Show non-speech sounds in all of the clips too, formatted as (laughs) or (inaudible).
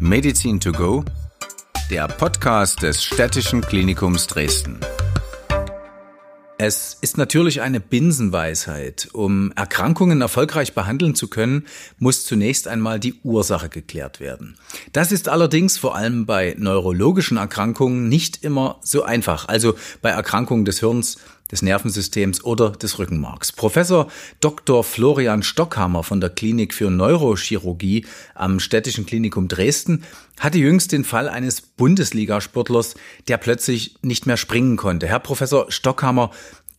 Medizin to go, der Podcast des Städtischen Klinikums Dresden. Es ist natürlich eine Binsenweisheit. Um Erkrankungen erfolgreich behandeln zu können, muss zunächst einmal die Ursache geklärt werden. Das ist allerdings vor allem bei neurologischen Erkrankungen nicht immer so einfach. Also bei Erkrankungen des Hirns, des Nervensystems oder des Rückenmarks. Professor Dr. Florian Stockhammer von der Klinik für Neurochirurgie am Städtischen Klinikum Dresden hatte jüngst den Fall eines Bundesligasportlers, der plötzlich nicht mehr springen konnte. Herr Professor Stockhammer,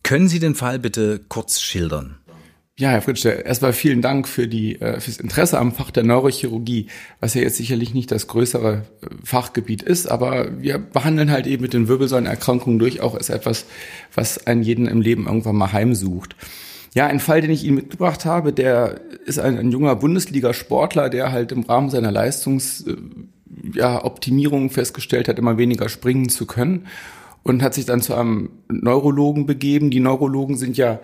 können Sie den Fall bitte kurz schildern? Ja, Herr Fritsch, erstmal vielen Dank für die, äh, fürs Interesse am Fach der Neurochirurgie, was ja jetzt sicherlich nicht das größere äh, Fachgebiet ist, aber wir behandeln halt eben mit den Wirbelsäulenerkrankungen durchaus als etwas, was einen jeden im Leben irgendwann mal heimsucht. Ja, ein Fall, den ich Ihnen mitgebracht habe, der ist ein, ein junger Bundesliga-Sportler, der halt im Rahmen seiner Leistungs, äh, ja, festgestellt hat, immer weniger springen zu können und hat sich dann zu einem Neurologen begeben. Die Neurologen sind ja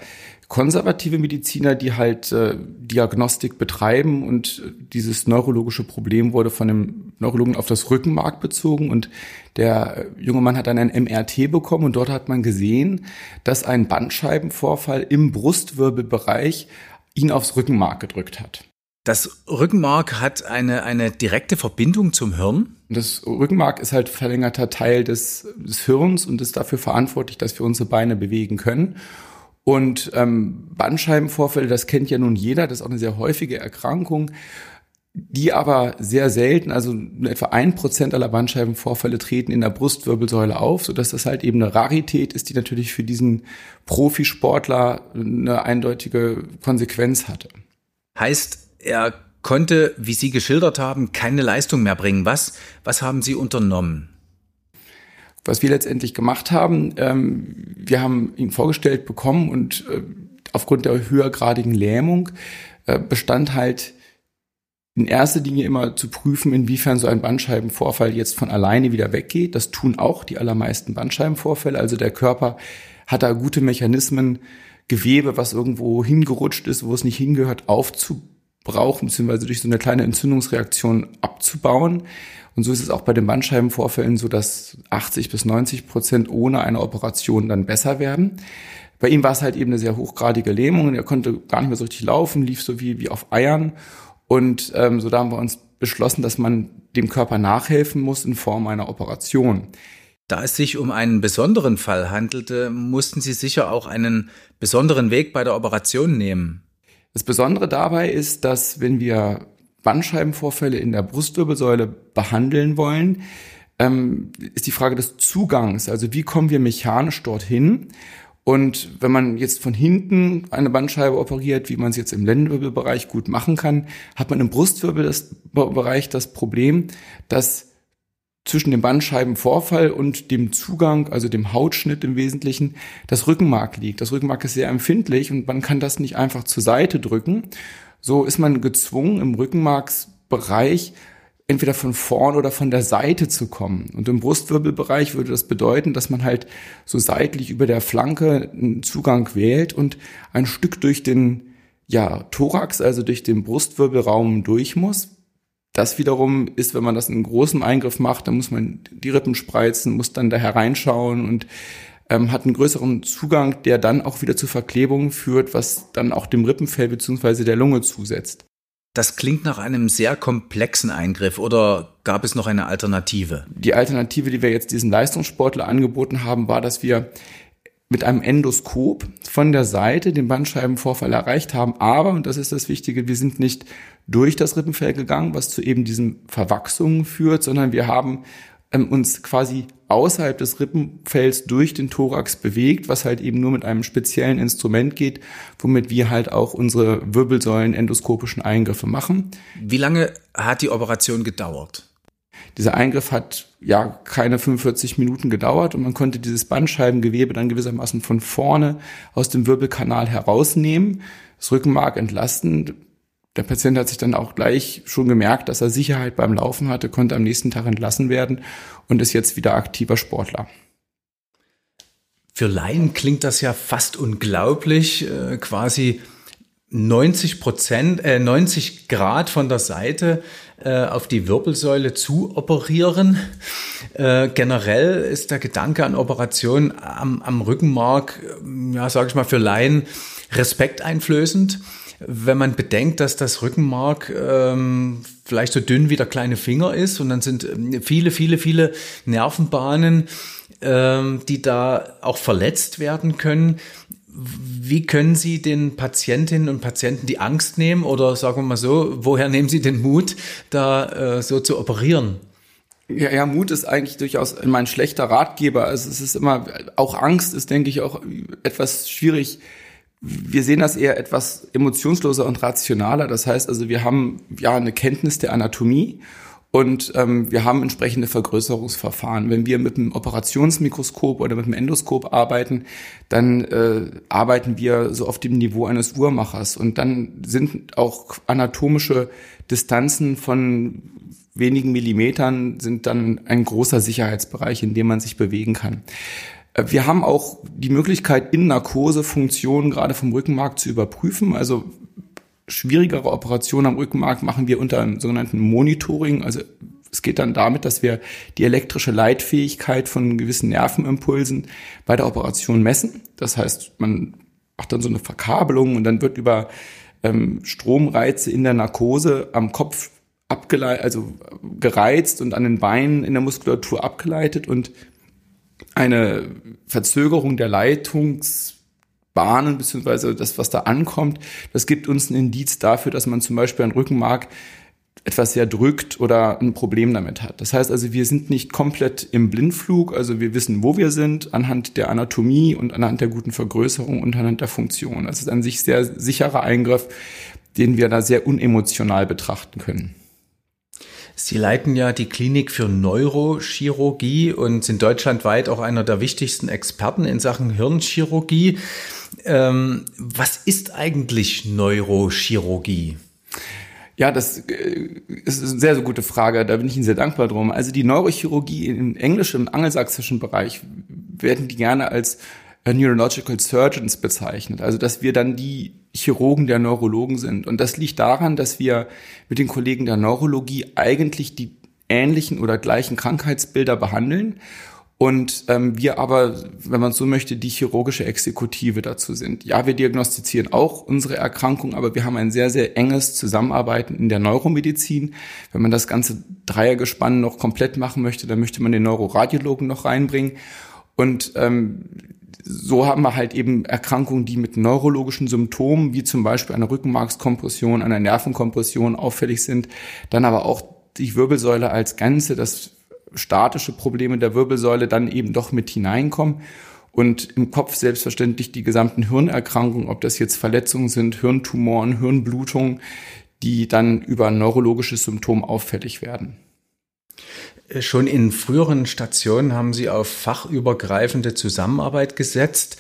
konservative Mediziner, die halt äh, Diagnostik betreiben und dieses neurologische Problem wurde von dem Neurologen auf das Rückenmark bezogen und der junge Mann hat dann ein MRT bekommen und dort hat man gesehen, dass ein Bandscheibenvorfall im Brustwirbelbereich ihn aufs Rückenmark gedrückt hat. Das Rückenmark hat eine, eine direkte Verbindung zum Hirn? Das Rückenmark ist halt verlängerter Teil des, des Hirns und ist dafür verantwortlich, dass wir unsere Beine bewegen können. Und ähm, Bandscheibenvorfälle, das kennt ja nun jeder, das ist auch eine sehr häufige Erkrankung, die aber sehr selten, also etwa ein Prozent aller Bandscheibenvorfälle treten in der Brustwirbelsäule auf, sodass das halt eben eine Rarität ist, die natürlich für diesen Profisportler eine eindeutige Konsequenz hatte. Heißt, er konnte, wie Sie geschildert haben, keine Leistung mehr bringen. Was, was haben Sie unternommen? was wir letztendlich gemacht haben, ähm, wir haben ihn vorgestellt bekommen und äh, aufgrund der höhergradigen Lähmung äh, bestand halt in erster Linie immer zu prüfen, inwiefern so ein Bandscheibenvorfall jetzt von alleine wieder weggeht. Das tun auch die allermeisten Bandscheibenvorfälle. Also der Körper hat da gute Mechanismen, Gewebe, was irgendwo hingerutscht ist, wo es nicht hingehört, aufzubrauchen, beziehungsweise durch so eine kleine Entzündungsreaktion abzubauen. Und so ist es auch bei den Bandscheibenvorfällen so, dass 80 bis 90 Prozent ohne eine Operation dann besser werden. Bei ihm war es halt eben eine sehr hochgradige Lähmung. Er konnte gar nicht mehr so richtig laufen, lief so wie, wie auf Eiern. Und ähm, so da haben wir uns beschlossen, dass man dem Körper nachhelfen muss in Form einer Operation. Da es sich um einen besonderen Fall handelte, mussten Sie sicher auch einen besonderen Weg bei der Operation nehmen. Das Besondere dabei ist, dass wenn wir Bandscheibenvorfälle in der Brustwirbelsäule behandeln wollen, ähm, ist die Frage des Zugangs. Also wie kommen wir mechanisch dorthin? Und wenn man jetzt von hinten eine Bandscheibe operiert, wie man es jetzt im Lendenwirbelbereich gut machen kann, hat man im Brustwirbelbereich das Problem, dass zwischen dem Bandscheibenvorfall und dem Zugang, also dem Hautschnitt im Wesentlichen, das Rückenmark liegt. Das Rückenmark ist sehr empfindlich und man kann das nicht einfach zur Seite drücken, so ist man gezwungen, im Rückenmarksbereich entweder von vorn oder von der Seite zu kommen. Und im Brustwirbelbereich würde das bedeuten, dass man halt so seitlich über der Flanke einen Zugang wählt und ein Stück durch den ja, Thorax, also durch den Brustwirbelraum durch muss. Das wiederum ist, wenn man das in großem Eingriff macht, dann muss man die Rippen spreizen, muss dann da hereinschauen und ähm, hat einen größeren Zugang, der dann auch wieder zu Verklebungen führt, was dann auch dem Rippenfell bzw. der Lunge zusetzt. Das klingt nach einem sehr komplexen Eingriff oder gab es noch eine Alternative? Die Alternative, die wir jetzt diesen Leistungssportler angeboten haben, war, dass wir mit einem Endoskop von der Seite den Bandscheibenvorfall erreicht haben. Aber, und das ist das Wichtige, wir sind nicht durch das Rippenfell gegangen, was zu eben diesen Verwachsungen führt, sondern wir haben ähm, uns quasi außerhalb des Rippenfells durch den Thorax bewegt, was halt eben nur mit einem speziellen Instrument geht, womit wir halt auch unsere Wirbelsäulen endoskopischen Eingriffe machen. Wie lange hat die Operation gedauert? Dieser Eingriff hat ja keine 45 Minuten gedauert und man konnte dieses Bandscheibengewebe dann gewissermaßen von vorne aus dem Wirbelkanal herausnehmen, das Rückenmark entlasten, der Patient hat sich dann auch gleich schon gemerkt, dass er Sicherheit beim Laufen hatte, konnte am nächsten Tag entlassen werden und ist jetzt wieder aktiver Sportler. Für Laien klingt das ja fast unglaublich, äh, quasi 90 Prozent, äh, 90 Grad von der Seite. äh, auf die Wirbelsäule zu operieren. Äh, generell ist der Gedanke an Operationen am, am Rückenmark, äh, ja, sage ich mal, für Laien respekteinflößend. Wenn man bedenkt, dass das Rückenmark ähm, vielleicht so dünn wie der kleine Finger ist und dann sind ähm, viele, viele, viele Nervenbahnen, ähm, die da auch verletzt werden können. Wie können Sie den Patientinnen und Patienten die Angst nehmen oder sagen wir mal so, woher nehmen Sie den Mut, da äh, so zu operieren? Ja, ja, Mut ist eigentlich durchaus mein schlechter Ratgeber. Also es ist immer, auch Angst ist, denke ich, auch etwas schwierig. Wir sehen das eher etwas emotionsloser und rationaler. Das heißt also, wir haben ja eine Kenntnis der Anatomie und ähm, wir haben entsprechende Vergrößerungsverfahren. Wenn wir mit einem Operationsmikroskop oder mit einem Endoskop arbeiten, dann äh, arbeiten wir so auf dem Niveau eines Uhrmachers. Und dann sind auch anatomische Distanzen von wenigen Millimetern sind dann ein großer Sicherheitsbereich, in dem man sich bewegen kann. Äh, wir haben auch die Möglichkeit, in Narkose gerade vom Rückenmark zu überprüfen. Also schwierigere Operationen am Rückenmark machen wir unter einem sogenannten Monitoring. Also es geht dann damit, dass wir die elektrische Leitfähigkeit von gewissen Nervenimpulsen bei der Operation messen. Das heißt, man macht dann so eine Verkabelung und dann wird über ähm, Stromreize in der Narkose am Kopf abgeleitet, also gereizt und an den Beinen in der Muskulatur abgeleitet und eine Verzögerung der Leitungs Bahnen beziehungsweise das, was da ankommt, das gibt uns ein Indiz dafür, dass man zum Beispiel ein Rückenmark etwas sehr drückt oder ein Problem damit hat. Das heißt also, wir sind nicht komplett im Blindflug, also wir wissen, wo wir sind, anhand der Anatomie und anhand der guten Vergrößerung und anhand der Funktion. Das ist an sich sehr sicherer Eingriff, den wir da sehr unemotional betrachten können. Sie leiten ja die Klinik für Neurochirurgie und sind deutschlandweit auch einer der wichtigsten Experten in Sachen Hirnchirurgie. Ähm, was ist eigentlich Neurochirurgie? Ja, das äh, ist eine sehr, sehr gute Frage. Da bin ich Ihnen sehr dankbar drum. Also die Neurochirurgie im englischen, im angelsächsischen Bereich werden die gerne als äh, Neurological Surgeons bezeichnet. Also dass wir dann die Chirurgen der Neurologen sind. Und das liegt daran, dass wir mit den Kollegen der Neurologie eigentlich die ähnlichen oder gleichen Krankheitsbilder behandeln und ähm, wir aber, wenn man so möchte, die chirurgische Exekutive dazu sind. Ja, wir diagnostizieren auch unsere Erkrankung, aber wir haben ein sehr, sehr enges Zusammenarbeiten in der Neuromedizin. Wenn man das ganze Dreiergespann noch komplett machen möchte, dann möchte man den Neuroradiologen noch reinbringen. Und ähm, so haben wir halt eben Erkrankungen, die mit neurologischen Symptomen, wie zum Beispiel einer Rückenmarkskompression, einer Nervenkompression auffällig sind. Dann aber auch die Wirbelsäule als Ganze, das statische Probleme der Wirbelsäule dann eben doch mit hineinkommen und im Kopf selbstverständlich die gesamten Hirnerkrankungen, ob das jetzt Verletzungen sind, Hirntumoren, Hirnblutungen, die dann über neurologisches Symptom auffällig werden. Schon in früheren Stationen haben Sie auf fachübergreifende Zusammenarbeit gesetzt.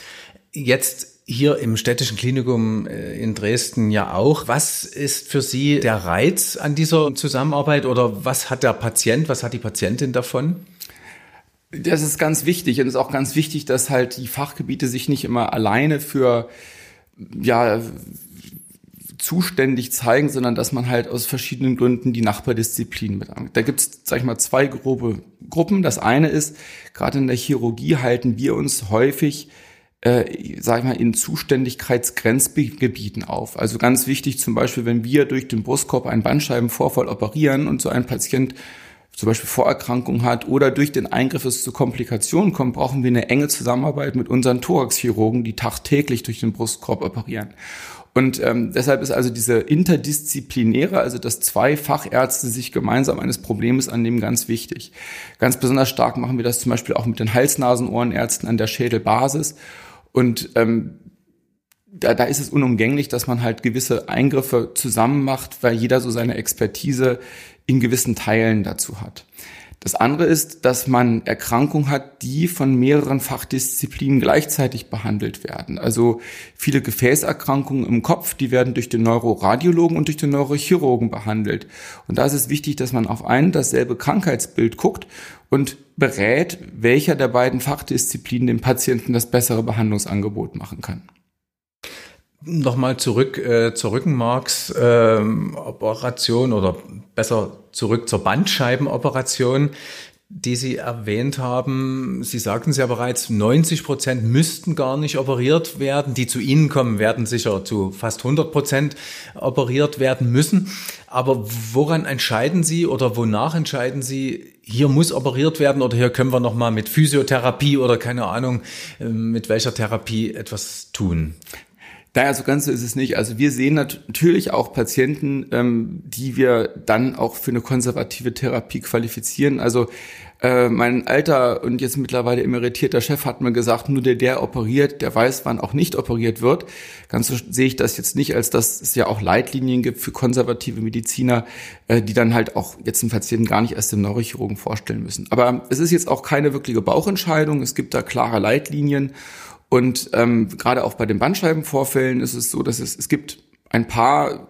Jetzt hier im städtischen Klinikum äh, in Dresden ja auch. Was ist für Sie der Reiz an dieser Zusammenarbeit oder was hat der Patient, was hat die Patientin davon? Das ist ganz wichtig und es ist auch ganz wichtig, dass halt die Fachgebiete sich nicht immer alleine für ja zuständig zeigen, sondern dass man halt aus verschiedenen Gründen die Nachbardisziplin mit an. Da gibt's, sag ich mal, zwei grobe Gruppen. Das eine ist, gerade in der Chirurgie halten wir uns häufig äh, sag ich mal, in Zuständigkeitsgrenzgebieten auf. Also ganz wichtig zum Beispiel, wenn wir durch den Brustkorb einen Bandscheibenvorfall operieren und so ein Patient zum Beispiel Vorerkrankung hat oder durch den Eingriff es zu Komplikationen kommt, brauchen wir eine enge Zusammenarbeit mit unseren Thoraxchirurgen, die tagtäglich durch den Brustkorb operieren. Und ähm, deshalb ist also diese interdisziplinäre, also dass zwei Fachärzte sich gemeinsam eines Problems annehmen, ganz wichtig. Ganz besonders stark machen wir das zum Beispiel auch mit den Hals-Nasen-Ohrenärzten an der Schädelbasis. Und ähm, da, da ist es unumgänglich, dass man halt gewisse Eingriffe zusammen macht, weil jeder so seine Expertise in gewissen Teilen dazu hat. Das andere ist, dass man Erkrankungen hat, die von mehreren Fachdisziplinen gleichzeitig behandelt werden. Also viele Gefäßerkrankungen im Kopf, die werden durch den Neuroradiologen und durch den Neurochirurgen behandelt. Und da ist es wichtig, dass man auf ein dasselbe Krankheitsbild guckt und berät, welcher der beiden Fachdisziplinen dem Patienten das bessere Behandlungsangebot machen kann. Nochmal zurück äh, zur Rückenmarksoperation ähm, oder besser zurück zur Bandscheibenoperation die Sie erwähnt haben. Sie sagten es ja bereits, 90 Prozent müssten gar nicht operiert werden. Die zu Ihnen kommen, werden sicher zu fast 100 Prozent operiert werden müssen. Aber woran entscheiden Sie oder wonach entscheiden Sie, hier muss operiert werden oder hier können wir nochmal mit Physiotherapie oder keine Ahnung, ähm, mit welcher Therapie etwas tun? Naja, so ganz so ist es nicht. Also wir sehen natürlich auch Patienten, ähm, die wir dann auch für eine konservative Therapie qualifizieren. Also äh, mein alter und jetzt mittlerweile emeritierter Chef hat mir gesagt, nur der, der operiert, der weiß, wann auch nicht operiert wird. Ganz so sehe ich das jetzt nicht, als dass es ja auch Leitlinien gibt für konservative Mediziner, äh, die dann halt auch jetzt einen Patienten gar nicht erst dem Neurochirurgen vorstellen müssen. Aber es ist jetzt auch keine wirkliche Bauchentscheidung. Es gibt da klare Leitlinien und ähm, gerade auch bei den Bandscheibenvorfällen ist es so, dass es, es gibt ein paar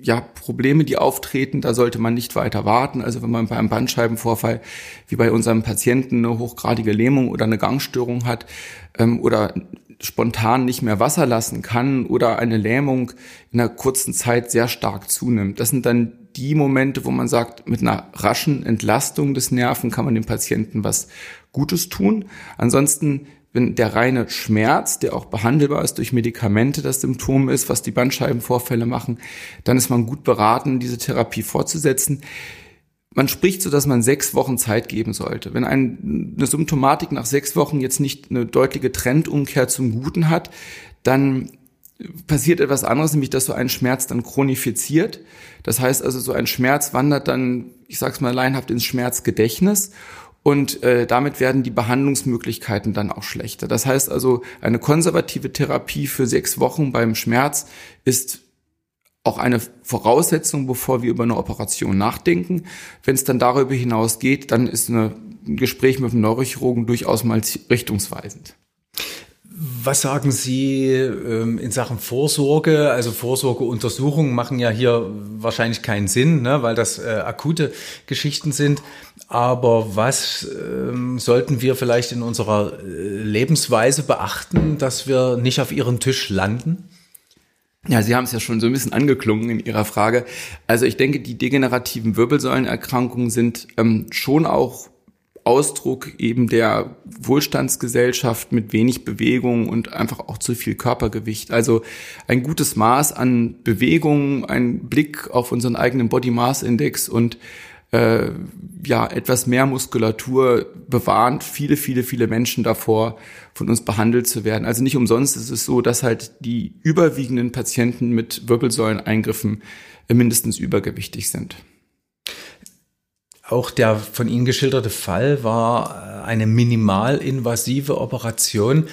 ja, Probleme, die auftreten, da sollte man nicht weiter warten. Also wenn man bei einem Bandscheibenvorfall wie bei unserem Patienten eine hochgradige Lähmung oder eine Gangstörung hat ähm, oder spontan nicht mehr Wasser lassen kann oder eine Lähmung in einer kurzen Zeit sehr stark zunimmt. Das sind dann die Momente, wo man sagt, mit einer raschen Entlastung des Nerven kann man dem Patienten was Gutes tun. Ansonsten wenn der reine Schmerz, der auch behandelbar ist durch Medikamente, das Symptom ist, was die Bandscheibenvorfälle machen, dann ist man gut beraten, diese Therapie fortzusetzen. Man spricht so, dass man sechs Wochen Zeit geben sollte. Wenn ein, eine Symptomatik nach sechs Wochen jetzt nicht eine deutliche Trendumkehr zum Guten hat, dann passiert etwas anderes, nämlich dass so ein Schmerz dann chronifiziert. Das heißt also, so ein Schmerz wandert dann, ich sag's mal leinhaft, ins Schmerzgedächtnis und äh, damit werden die Behandlungsmöglichkeiten dann auch schlechter. Das heißt also, eine konservative Therapie für sechs Wochen beim Schmerz ist auch eine Voraussetzung, bevor wir über eine Operation nachdenken. Wenn es dann darüber hinaus geht, dann ist eine, ein Gespräch mit dem Neurochirurgen durchaus mal richtungsweisend. Was sagen Sie ähm, in Sachen Vorsorge? Also Vorsorgeuntersuchungen machen ja hier wahrscheinlich keinen Sinn, ne, weil das äh, akute Geschichten sind. Aber was ähm, sollten wir vielleicht in unserer äh, Lebensweise beachten, dass wir nicht auf Ihren Tisch landen? Ja, Sie haben es ja schon so ein bisschen angeklungen in Ihrer Frage. Also ich denke, die degenerativen Wirbelsäulenerkrankungen sind ähm, schon auch Ausdruck eben der Wohlstandsgesellschaft mit wenig Bewegung und einfach auch zu viel Körpergewicht. Also ein gutes Maß an Bewegung, ein Blick auf unseren eigenen Body Mass Index und äh, ja etwas mehr Muskulatur bewahren viele, viele, viele Menschen davor, von uns behandelt zu werden. Also nicht umsonst ist es so, dass halt die überwiegenden Patienten mit Wirbelsäuleneingriffen mindestens übergewichtig sind. Auch der von Ihnen geschilderte Fall war äh, eine minimalinvasive Operation.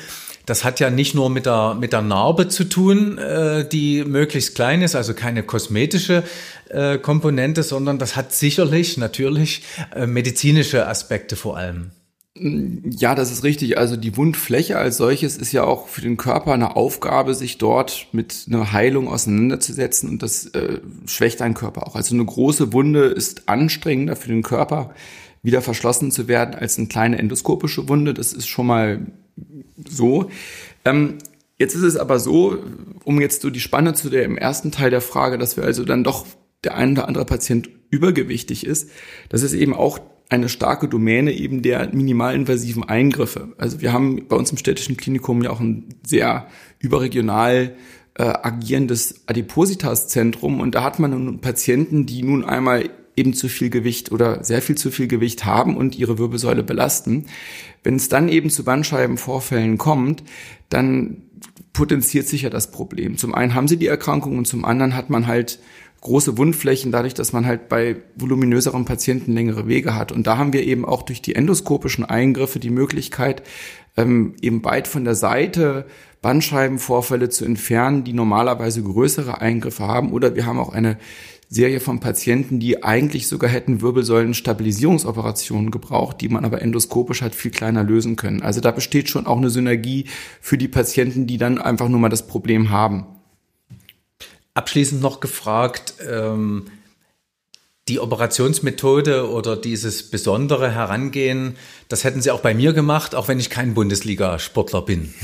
Das hat ja nicht nur mit der, mit der Narbe zu tun, äh, die möglichst klein ist, also keine kosmetische äh, Komponente, sondern das hat sicherlich natürlich äh, medizinische Aspekte vor allem. Ja, das ist richtig. Also die Wundfläche als solches ist ja auch für den Körper eine Aufgabe, sich dort mit einer Heilung auseinanderzusetzen und das äh, schwächt einen Körper auch. Also eine große Wunde ist anstrengender für den Körper, wieder verschlossen zu werden als eine kleine endoskopische Wunde. Das ist schon mal so. Ähm, jetzt ist es aber so, um jetzt so die Spanne zu der im ersten Teil der Frage, dass wir also dann doch der ein oder andere Patient übergewichtig ist, das ist eben auch eine starke Domäne eben der minimalinvasiven Eingriffe. Also wir haben bei uns im städtischen Klinikum ja auch ein sehr überregional äh, agierendes Adipositas-Zentrum und da hat man nun Patienten, die nun einmal eben zu viel Gewicht oder sehr viel zu viel Gewicht haben und ihre Wirbelsäule belasten. Wenn es dann eben zu Bandscheibenvorfällen kommt, dann potenziert sich ja das Problem. Zum einen haben sie die Erkrankung und zum anderen hat man halt große Wundflächen dadurch, dass man halt bei voluminöseren Patienten längere Wege hat. Und da haben wir eben auch durch die endoskopischen Eingriffe die Möglichkeit, ähm, eben weit von der Seite Bandscheibenvorfälle zu entfernen, die normalerweise größere Eingriffe haben. Oder wir haben auch eine Serie von Patienten, die eigentlich sogar hätten Wirbelsäulenstabilisierungsoperationen gebraucht, die man aber endoskopisch halt viel kleiner lösen können. Also da besteht schon auch eine Synergie für die Patienten, die dann einfach nur mal das Problem haben. Abschließend noch gefragt, ähm, die Operationsmethode oder dieses besondere Herangehen, das hätten Sie auch bei mir gemacht, auch wenn ich kein Bundesliga-Sportler bin. (laughs)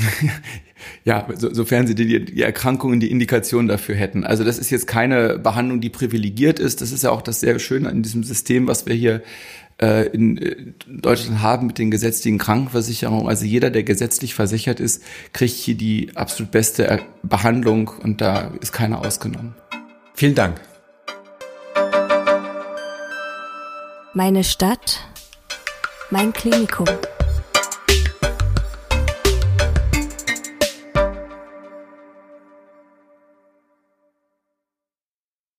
Ja, so, sofern Sie die, die Erkrankungen, die Indikation dafür hätten. Also das ist jetzt keine Behandlung, die privilegiert ist. Das ist ja auch das sehr Schöne an diesem System, was wir hier äh, in äh, Deutschland haben mit den gesetzlichen Krankenversicherungen. Also jeder, der gesetzlich versichert ist, kriegt hier die absolut beste Behandlung und da ist keiner ausgenommen. Vielen Dank. Meine Stadt, mein Klinikum.